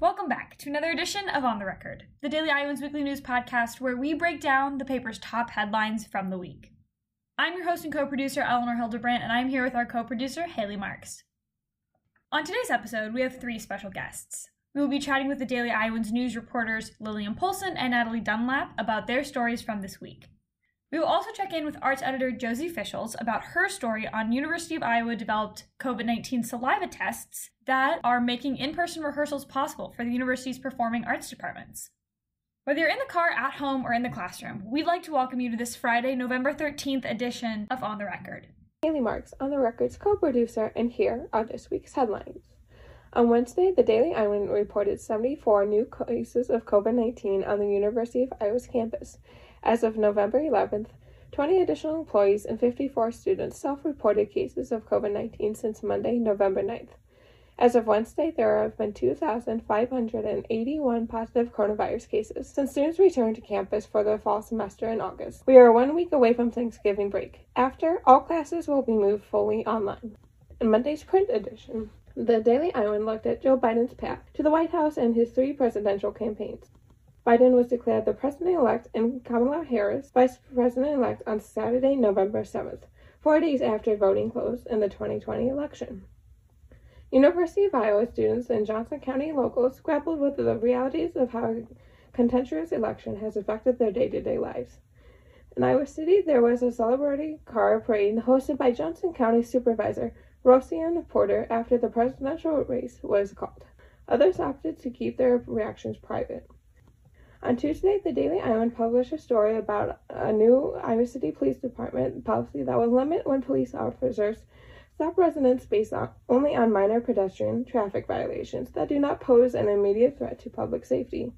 Welcome back to another edition of On the Record, the Daily Iowans Weekly News podcast where we break down the paper's top headlines from the week. I'm your host and co producer, Eleanor Hildebrandt, and I'm here with our co producer, Hailey Marx. On today's episode, we have three special guests. We will be chatting with the Daily Iowans news reporters Lillian Poulsen and Natalie Dunlap about their stories from this week. We will also check in with arts editor Josie Fischels about her story on University of Iowa developed COVID 19 saliva tests that are making in person rehearsals possible for the university's performing arts departments. Whether you're in the car, at home, or in the classroom, we'd like to welcome you to this Friday, November 13th edition of On the Record. Hailey Marx, On the Record's co producer, and here are this week's headlines. On Wednesday, the Daily Iowan reported 74 new cases of COVID 19 on the University of Iowa's campus. As of November 11th, 20 additional employees and 54 students self reported cases of COVID 19 since Monday, November 9th. As of Wednesday, there have been 2,581 positive coronavirus cases since students returned to campus for the fall semester in August. We are one week away from Thanksgiving break. After, all classes will be moved fully online. In Monday's print edition, the Daily Iowan looked at Joe Biden's path to the White House and his three presidential campaigns. Biden was declared the president elect and Kamala Harris vice president elect on Saturday, November 7th, four days after voting closed in the 2020 election. University of Iowa students and Johnson County locals grappled with the realities of how a contentious election has affected their day to day lives. In Iowa City, there was a celebratory car parade hosted by Johnson County Supervisor Royceann Porter after the presidential race was called. Others opted to keep their reactions private. On Tuesday, the Daily Iowan published a story about a new Iowa City Police Department policy that will limit when police officers Stop residents based on, only on minor pedestrian traffic violations that do not pose an immediate threat to public safety.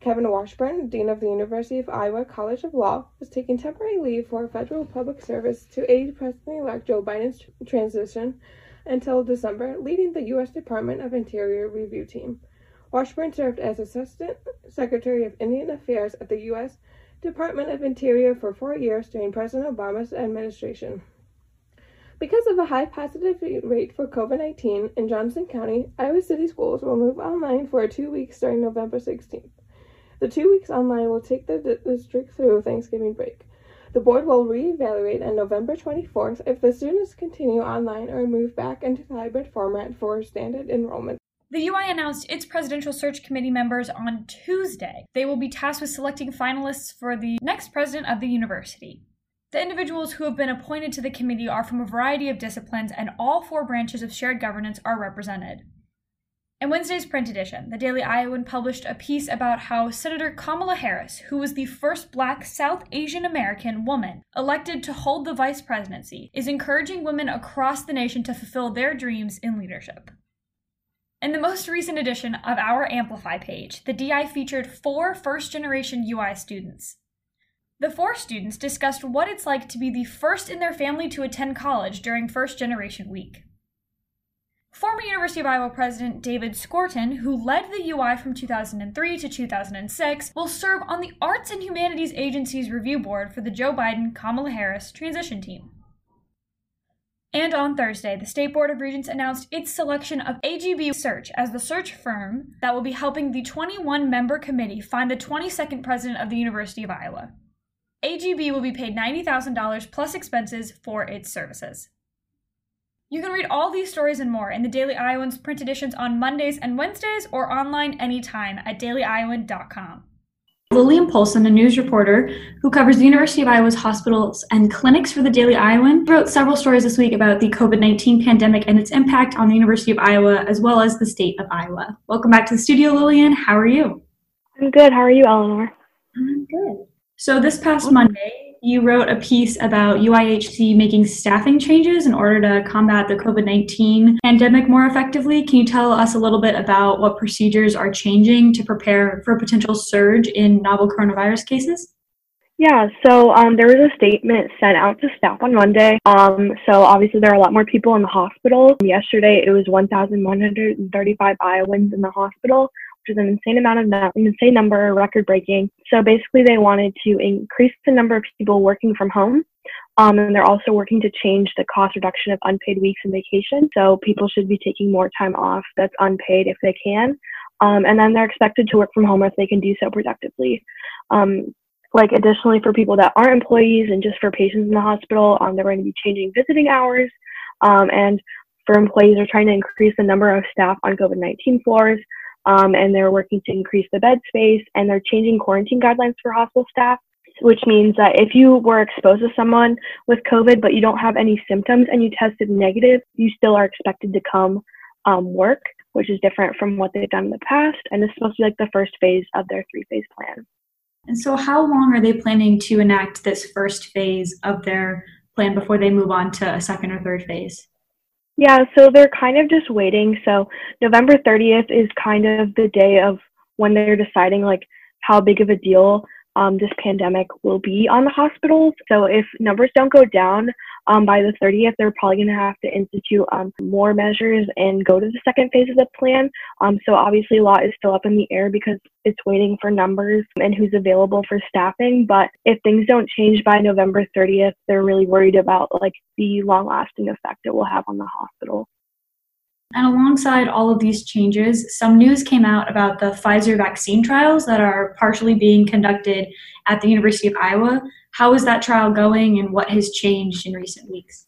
Kevin Washburn, Dean of the University of Iowa College of Law, was taking temporary leave for federal public service to aid President elect Joe Biden's transition until December, leading the U.S. Department of Interior review team. Washburn served as Assistant Secretary of Indian Affairs at the U.S. Department of Interior for four years during President Obama's administration. Because of a high positivity rate for COVID 19 in Johnson County, Iowa City schools will move online for two weeks starting November 16th. The two weeks online will take the district through Thanksgiving break. The board will reevaluate on November 24th if the students continue online or move back into the hybrid format for standard enrollment. The UI announced its presidential search committee members on Tuesday. They will be tasked with selecting finalists for the next president of the university. The individuals who have been appointed to the committee are from a variety of disciplines, and all four branches of shared governance are represented. In Wednesday's print edition, the Daily Iowan published a piece about how Senator Kamala Harris, who was the first black South Asian American woman elected to hold the vice presidency, is encouraging women across the nation to fulfill their dreams in leadership. In the most recent edition of our Amplify page, the DI featured four first generation UI students. The four students discussed what it's like to be the first in their family to attend college during First Generation Week. Former University of Iowa President David Skorton, who led the UI from 2003 to 2006, will serve on the Arts and Humanities Agency's review board for the Joe Biden Kamala Harris transition team. And on Thursday, the State Board of Regents announced its selection of AGB Search as the search firm that will be helping the 21 member committee find the 22nd president of the University of Iowa. AGB will be paid $90,000 plus expenses for its services. You can read all these stories and more in the Daily Iowan's print editions on Mondays and Wednesdays or online anytime at dailyiowan.com. Lillian Poulsen, a news reporter who covers the University of Iowa's hospitals and clinics for the Daily Iowan, wrote several stories this week about the COVID 19 pandemic and its impact on the University of Iowa as well as the state of Iowa. Welcome back to the studio, Lillian. How are you? I'm good. How are you, Eleanor? I'm good. So, this past Monday, you wrote a piece about UIHC making staffing changes in order to combat the COVID 19 pandemic more effectively. Can you tell us a little bit about what procedures are changing to prepare for a potential surge in novel coronavirus cases? Yeah, so um, there was a statement sent out to staff on Monday. Um, so obviously there are a lot more people in the hospital. Yesterday it was 1,135 Iowans in the hospital, which is an insane amount of an insane number, record breaking. So basically, they wanted to increase the number of people working from home, Um, and they're also working to change the cost reduction of unpaid weeks and vacation. So people should be taking more time off that's unpaid if they can. Um, and then they're expected to work from home if they can do so productively. Um, like additionally for people that aren't employees and just for patients in the hospital, um, they're going to be changing visiting hours. Um, and for employees, they're trying to increase the number of staff on COVID-19 floors. Um, and they're working to increase the bed space and they're changing quarantine guidelines for hospital staff which means that if you were exposed to someone with COVID but you don't have any symptoms and you tested negative, you still are expected to come um, work, which is different from what they've done in the past. And is supposed to be like the first phase of their three phase plan. And so, how long are they planning to enact this first phase of their plan before they move on to a second or third phase? Yeah, so they're kind of just waiting. So, November 30th is kind of the day of when they're deciding like how big of a deal um, this pandemic will be on the hospitals. So if numbers don't go down um, by the 30th, they're probably going to have to institute um, more measures and go to the second phase of the plan. Um, so obviously, a lot is still up in the air because it's waiting for numbers and who's available for staffing. But if things don't change by November 30th, they're really worried about like the long-lasting effect it will have on the hospital. And alongside all of these changes, some news came out about the Pfizer vaccine trials that are partially being conducted at the University of Iowa. How is that trial going and what has changed in recent weeks?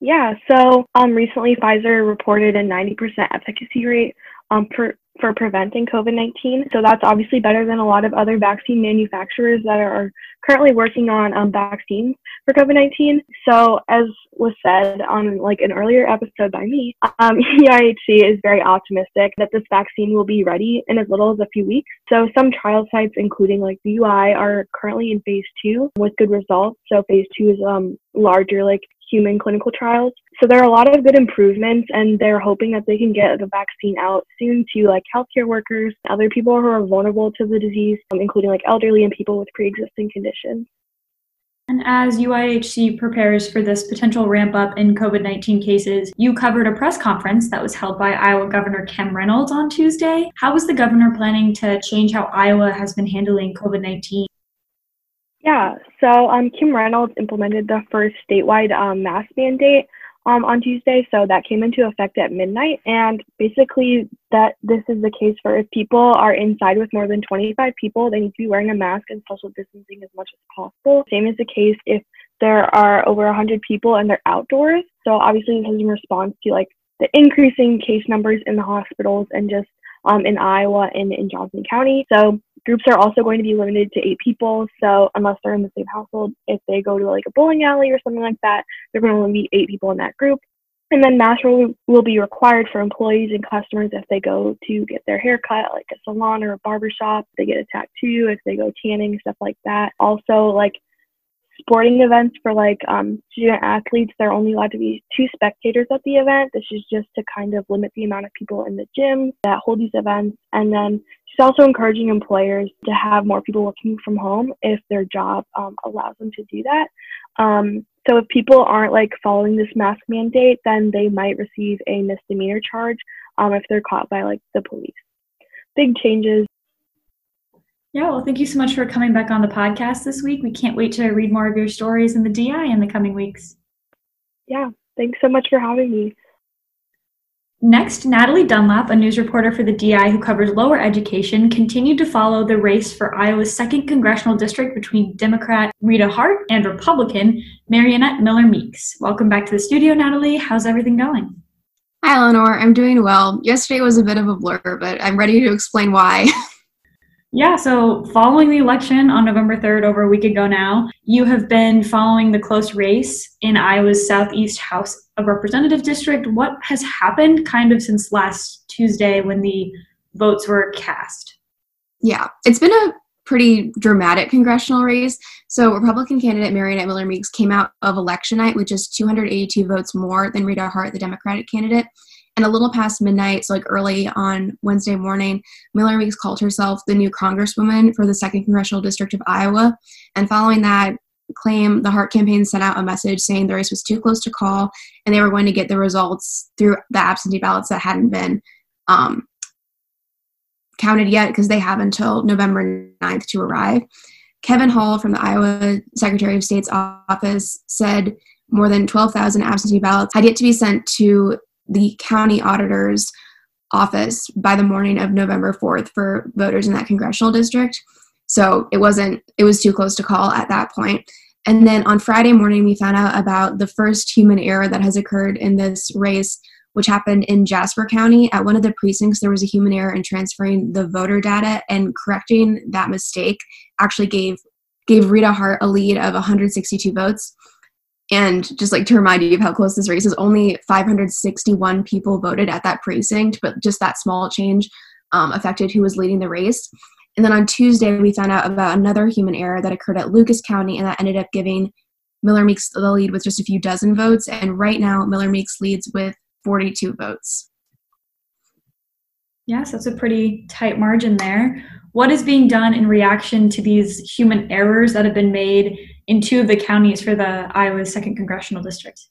Yeah, so um, recently Pfizer reported a 90% efficacy rate um, for, for preventing COVID 19. So that's obviously better than a lot of other vaccine manufacturers that are currently working on um, vaccines for COVID 19. So, as was said on like an earlier episode by me, um, UIHC is very optimistic that this vaccine will be ready in as little as a few weeks. So, some trial sites, including like the UI, are currently in phase two with good results. So, phase two is um, larger, like human clinical trials. So there are a lot of good improvements, and they're hoping that they can get the vaccine out soon to like healthcare workers, other people who are vulnerable to the disease, um, including like elderly and people with pre-existing conditions. And as UIHC prepares for this potential ramp up in COVID 19 cases, you covered a press conference that was held by Iowa Governor Kim Reynolds on Tuesday. How is the governor planning to change how Iowa has been handling COVID 19? Yeah, so um, Kim Reynolds implemented the first statewide um, mask mandate um, on Tuesday, so that came into effect at midnight. And basically, that this is the case for if people are inside with more than 25 people, they need to be wearing a mask and social distancing as much as possible. Same is the case if there are over 100 people and they're outdoors. So obviously, this is in response to like the increasing case numbers in the hospitals and just um, in Iowa and in Johnson County. So Groups are also going to be limited to eight people. So unless they're in the same household, if they go to like a bowling alley or something like that, they're going to only be eight people in that group. And then masks will, will be required for employees and customers if they go to get their hair cut, like a salon or a barber shop. They get a tattoo, if they go tanning, stuff like that. Also, like sporting events for like um, student athletes, there are only allowed to be two spectators at the event. This is just to kind of limit the amount of people in the gym that hold these events. And then she's also encouraging employers to have more people working from home if their job um, allows them to do that. Um, so if people aren't like following this mask mandate, then they might receive a misdemeanor charge um, if they're caught by like the police. Big changes yeah, well, thank you so much for coming back on the podcast this week. We can't wait to read more of your stories in the DI in the coming weeks. Yeah, thanks so much for having me. Next, Natalie Dunlap, a news reporter for the DI who covers lower education, continued to follow the race for Iowa's second congressional district between Democrat Rita Hart and Republican Mariannette Miller Meeks. Welcome back to the studio, Natalie. How's everything going? Hi, Eleanor. I'm doing well. Yesterday was a bit of a blur, but I'm ready to explain why. Yeah, so following the election on November 3rd, over a week ago now, you have been following the close race in Iowa's Southeast House of Representative District. What has happened kind of since last Tuesday when the votes were cast? Yeah, it's been a pretty dramatic congressional race. So, Republican candidate Mariannette Miller Meeks came out of election night with just 282 votes more than Rita Hart, the Democratic candidate. And a little past midnight, so like early on Wednesday morning, Miller Meeks called herself the new congresswoman for the second congressional district of Iowa. And following that claim, the Hart campaign sent out a message saying the race was too close to call, and they were going to get the results through the absentee ballots that hadn't been um, counted yet because they have until November 9th to arrive. Kevin Hall from the Iowa Secretary of State's office said more than 12,000 absentee ballots had yet to be sent to the county auditor's office by the morning of November 4th for voters in that congressional district. So it wasn't, it was too close to call at that point. And then on Friday morning, we found out about the first human error that has occurred in this race, which happened in Jasper County. At one of the precincts, there was a human error in transferring the voter data, and correcting that mistake actually gave gave Rita Hart a lead of 162 votes. And just like to remind you of how close this race is, only 561 people voted at that precinct, but just that small change um, affected who was leading the race. And then on Tuesday, we found out about another human error that occurred at Lucas County, and that ended up giving Miller Meeks the lead with just a few dozen votes. And right now, Miller Meeks leads with 42 votes. Yes, that's a pretty tight margin there. What is being done in reaction to these human errors that have been made in two of the counties for the Iowa's second congressional district?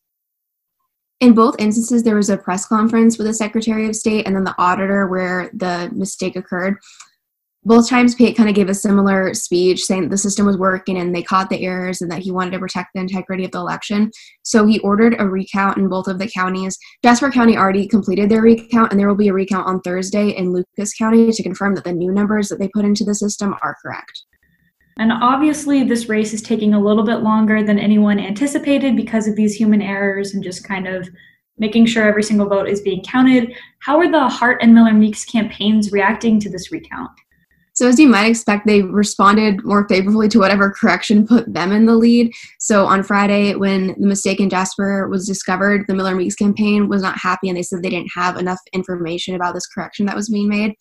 In both instances, there was a press conference with the Secretary of State and then the auditor where the mistake occurred both times Pate kind of gave a similar speech saying that the system was working and they caught the errors and that he wanted to protect the integrity of the election. So he ordered a recount in both of the counties. Jasper County already completed their recount and there will be a recount on Thursday in Lucas County to confirm that the new numbers that they put into the system are correct. And obviously, this race is taking a little bit longer than anyone anticipated because of these human errors and just kind of making sure every single vote is being counted. How are the Hart and Miller Meeks campaigns reacting to this recount? So, as you might expect, they responded more favorably to whatever correction put them in the lead. So, on Friday, when the mistake in Jasper was discovered, the Miller Meeks campaign was not happy and they said they didn't have enough information about this correction that was being made.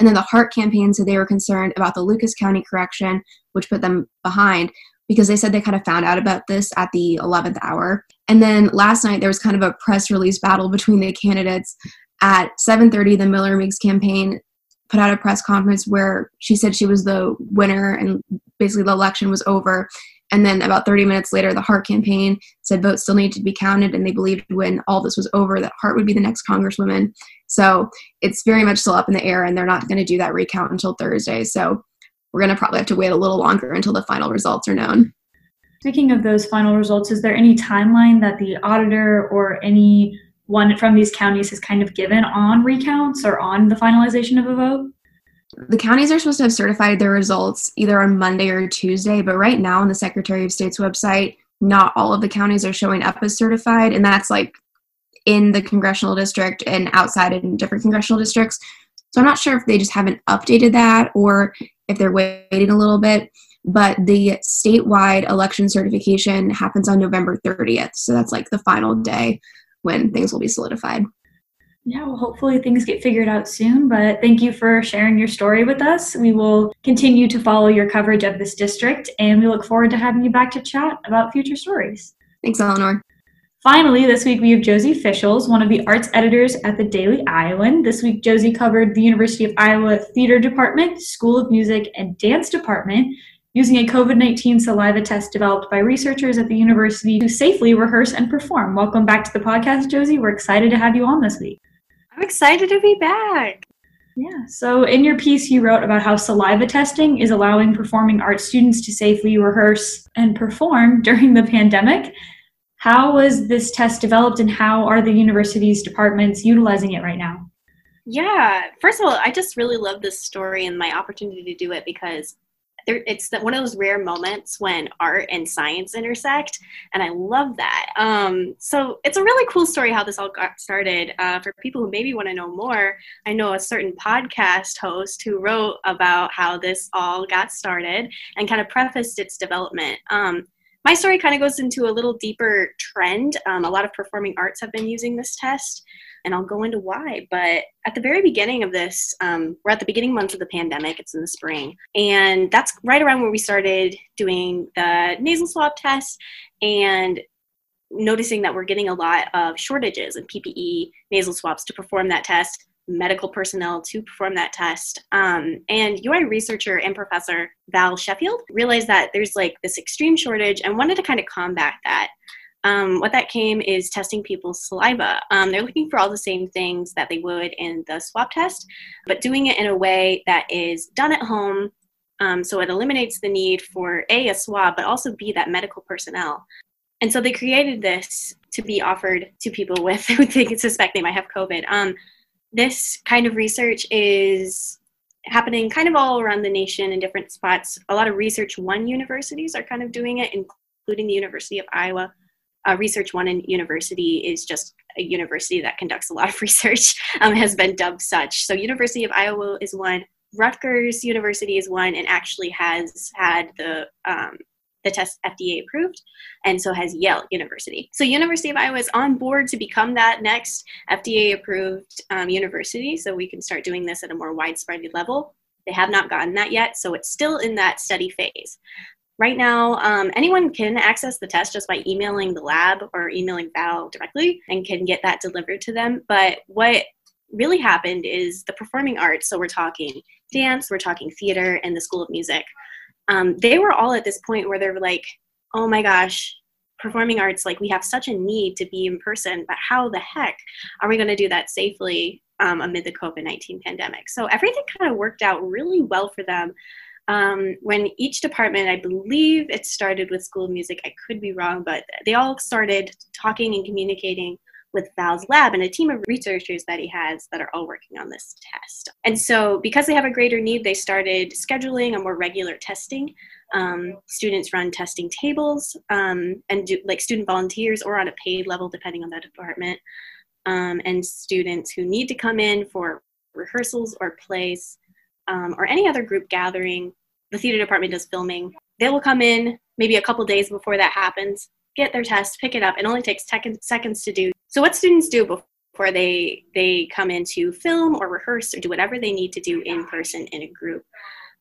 And then the Hart campaign said they were concerned about the Lucas County correction, which put them behind because they said they kind of found out about this at the 11th hour. And then last night, there was kind of a press release battle between the candidates. At 7:30, the Miller Meeks campaign put out a press conference where she said she was the winner and basically the election was over. And then about 30 minutes later, the Hart campaign said votes still needed to be counted, and they believed when all this was over that Hart would be the next congresswoman. So it's very much still up in the air, and they're not going to do that recount until Thursday. So we're going to probably have to wait a little longer until the final results are known. Speaking of those final results, is there any timeline that the auditor or any one from these counties has kind of given on recounts or on the finalization of a vote? The counties are supposed to have certified their results either on Monday or Tuesday, but right now on the Secretary of State's website, not all of the counties are showing up as certified, and that's like in the congressional district and outside in different congressional districts. So I'm not sure if they just haven't updated that or if they're waiting a little bit. But the statewide election certification happens on November 30th. So that's like the final day when things will be solidified. Yeah, well, hopefully things get figured out soon. But thank you for sharing your story with us. We will continue to follow your coverage of this district, and we look forward to having you back to chat about future stories. Thanks, Eleanor. Finally, this week we have Josie Fischels, one of the arts editors at the Daily Iowan. This week, Josie covered the University of Iowa Theater Department, School of Music, and Dance Department, using a COVID 19 saliva test developed by researchers at the university to safely rehearse and perform. Welcome back to the podcast, Josie. We're excited to have you on this week. I'm excited to be back. Yeah, so in your piece, you wrote about how saliva testing is allowing performing arts students to safely rehearse and perform during the pandemic. How was this test developed, and how are the university's departments utilizing it right now? Yeah, first of all, I just really love this story and my opportunity to do it because there, it's one of those rare moments when art and science intersect, and I love that. Um, so it's a really cool story how this all got started. Uh, for people who maybe want to know more, I know a certain podcast host who wrote about how this all got started and kind of prefaced its development. Um, my story kind of goes into a little deeper trend. Um, a lot of performing arts have been using this test and I'll go into why. But at the very beginning of this, um, we're at the beginning months of the pandemic, it's in the spring, and that's right around where we started doing the nasal swab test and noticing that we're getting a lot of shortages in PPE nasal swabs to perform that test medical personnel to perform that test. Um, and UI researcher and professor Val Sheffield realized that there's like this extreme shortage and wanted to kind of combat that um, what that came is testing people's saliva. Um, they're looking for all the same things that they would in the swab test, but doing it in a way that is done at home Um, so it eliminates the need for A, a swab, but also B, that medical personnel. And so they created this to be offered to people with who think suspect they might have COVID. Um, this kind of research is happening kind of all around the nation in different spots. A lot of Research One universities are kind of doing it, including the University of Iowa. Uh, research One in University is just a university that conducts a lot of research, um, has been dubbed such. So, University of Iowa is one, Rutgers University is one, and actually has had the um, the test FDA approved, and so has Yale University. So University of Iowa is on board to become that next FDA approved um, university, so we can start doing this at a more widespread level. They have not gotten that yet, so it's still in that study phase. Right now, um, anyone can access the test just by emailing the lab or emailing Val directly and can get that delivered to them. But what really happened is the performing arts, so we're talking dance, we're talking theater, and the School of Music, um, they were all at this point where they're like, oh my gosh, performing arts, like we have such a need to be in person, but how the heck are we going to do that safely um, amid the COVID 19 pandemic? So everything kind of worked out really well for them. Um, when each department, I believe it started with School of Music, I could be wrong, but they all started talking and communicating with Val's lab and a team of researchers that he has that are all working on this test. And so, because they have a greater need, they started scheduling a more regular testing. Um, students run testing tables um, and do like student volunteers or on a paid level, depending on the department. Um, and students who need to come in for rehearsals or plays um, or any other group gathering. The theater department does filming. They will come in maybe a couple days before that happens, get their test, pick it up. It only takes seconds to do so what students do before they they come in to film or rehearse or do whatever they need to do in person in a group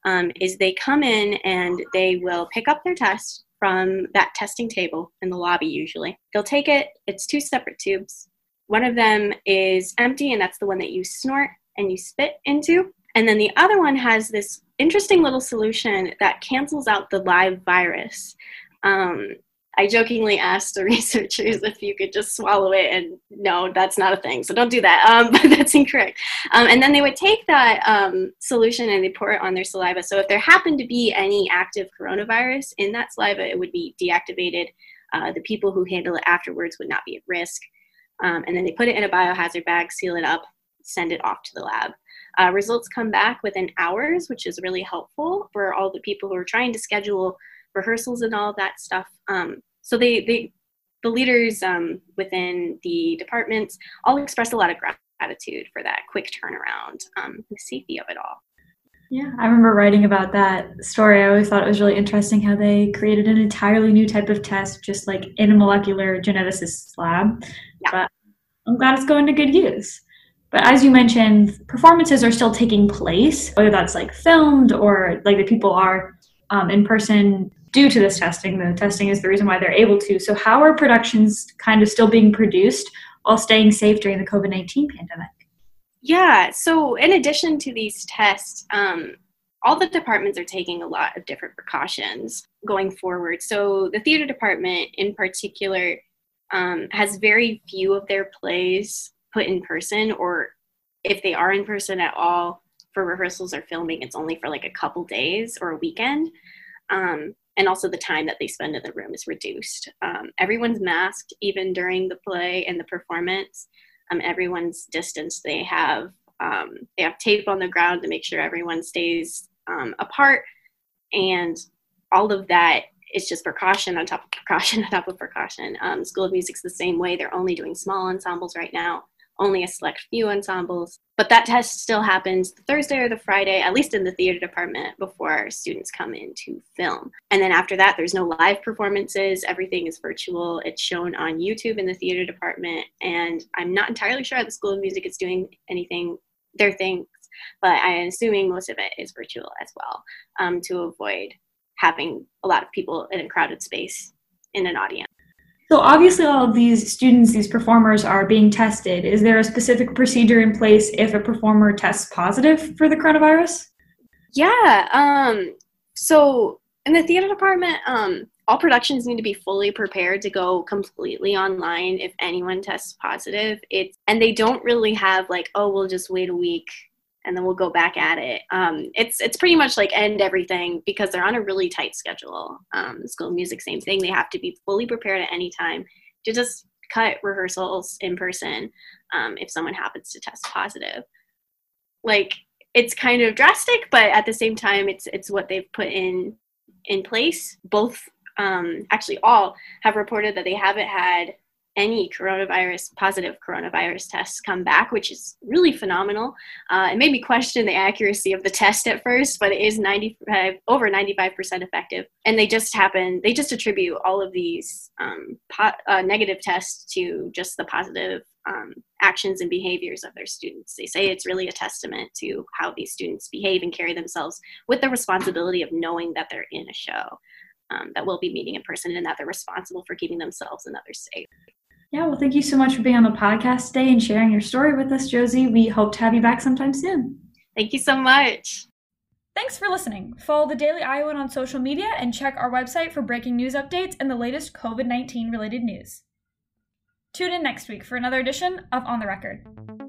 um, is they come in and they will pick up their test from that testing table in the lobby usually. They'll take it, it's two separate tubes. One of them is empty and that's the one that you snort and you spit into. And then the other one has this interesting little solution that cancels out the live virus. Um, I jokingly asked the researchers if you could just swallow it, and no, that's not a thing. So don't do that. Um, but that's incorrect. Um, and then they would take that um, solution and they pour it on their saliva. So if there happened to be any active coronavirus in that saliva, it would be deactivated. Uh, the people who handle it afterwards would not be at risk. Um, and then they put it in a biohazard bag, seal it up, send it off to the lab. Uh, results come back within hours, which is really helpful for all the people who are trying to schedule rehearsals and all that stuff. Um, so they, they the leaders um, within the departments all express a lot of gratitude for that quick turnaround, um, the safety of it all. Yeah, I remember writing about that story. I always thought it was really interesting how they created an entirely new type of test, just like in a molecular geneticist's lab. Yeah. But I'm glad it's going to good use. But as you mentioned, performances are still taking place, whether that's like filmed or like the people are um, in person due to this testing. The testing is the reason why they're able to. So, how are productions kind of still being produced while staying safe during the COVID 19 pandemic? Yeah, so in addition to these tests, um, all the departments are taking a lot of different precautions going forward. So, the theater department in particular um, has very few of their plays put in person, or if they are in person at all for rehearsals or filming, it's only for like a couple days or a weekend. Um, and also the time that they spend in the room is reduced. Um, everyone's masked even during the play and the performance. Um, everyone's distance. They have um, they have tape on the ground to make sure everyone stays um, apart, and all of that is just precaution on top of precaution on top of precaution. Um, School of Music's the same way. They're only doing small ensembles right now only a select few ensembles. But that test still happens the Thursday or the Friday, at least in the theater department, before students come in to film. And then after that, there's no live performances. Everything is virtual. It's shown on YouTube in the theater department. And I'm not entirely sure how the School of Music is doing anything, their things, but I'm assuming most of it is virtual as well um, to avoid having a lot of people in a crowded space in an audience. So obviously all of these students, these performers are being tested. Is there a specific procedure in place if a performer tests positive for the coronavirus? Yeah. Um, so in the theater department, um, all productions need to be fully prepared to go completely online if anyone tests positive. It's and they don't really have like, oh, we'll just wait a week and then we'll go back at it. Um, it's it's pretty much like end everything because they're on a really tight schedule. Um, School Music, same thing. They have to be fully prepared at any time to just cut rehearsals in person um, if someone happens to test positive. Like it's kind of drastic, but at the same time, it's it's what they've put in in place. Both, um, actually, all have reported that they haven't had any coronavirus positive coronavirus tests come back, which is really phenomenal. Uh, it made me question the accuracy of the test at first, but it is 95 over 95% effective. And they just happen they just attribute all of these um, po- uh, negative tests to just the positive um, actions and behaviors of their students. They say it's really a testament to how these students behave and carry themselves with the responsibility of knowing that they're in a show. Um, that will be meeting in person and that they're responsible for keeping themselves and others safe. Yeah, well, thank you so much for being on the podcast today and sharing your story with us, Josie. We hope to have you back sometime soon. Thank you so much. Thanks for listening. Follow the Daily Iowan on social media and check our website for breaking news updates and the latest COVID 19 related news. Tune in next week for another edition of On the Record.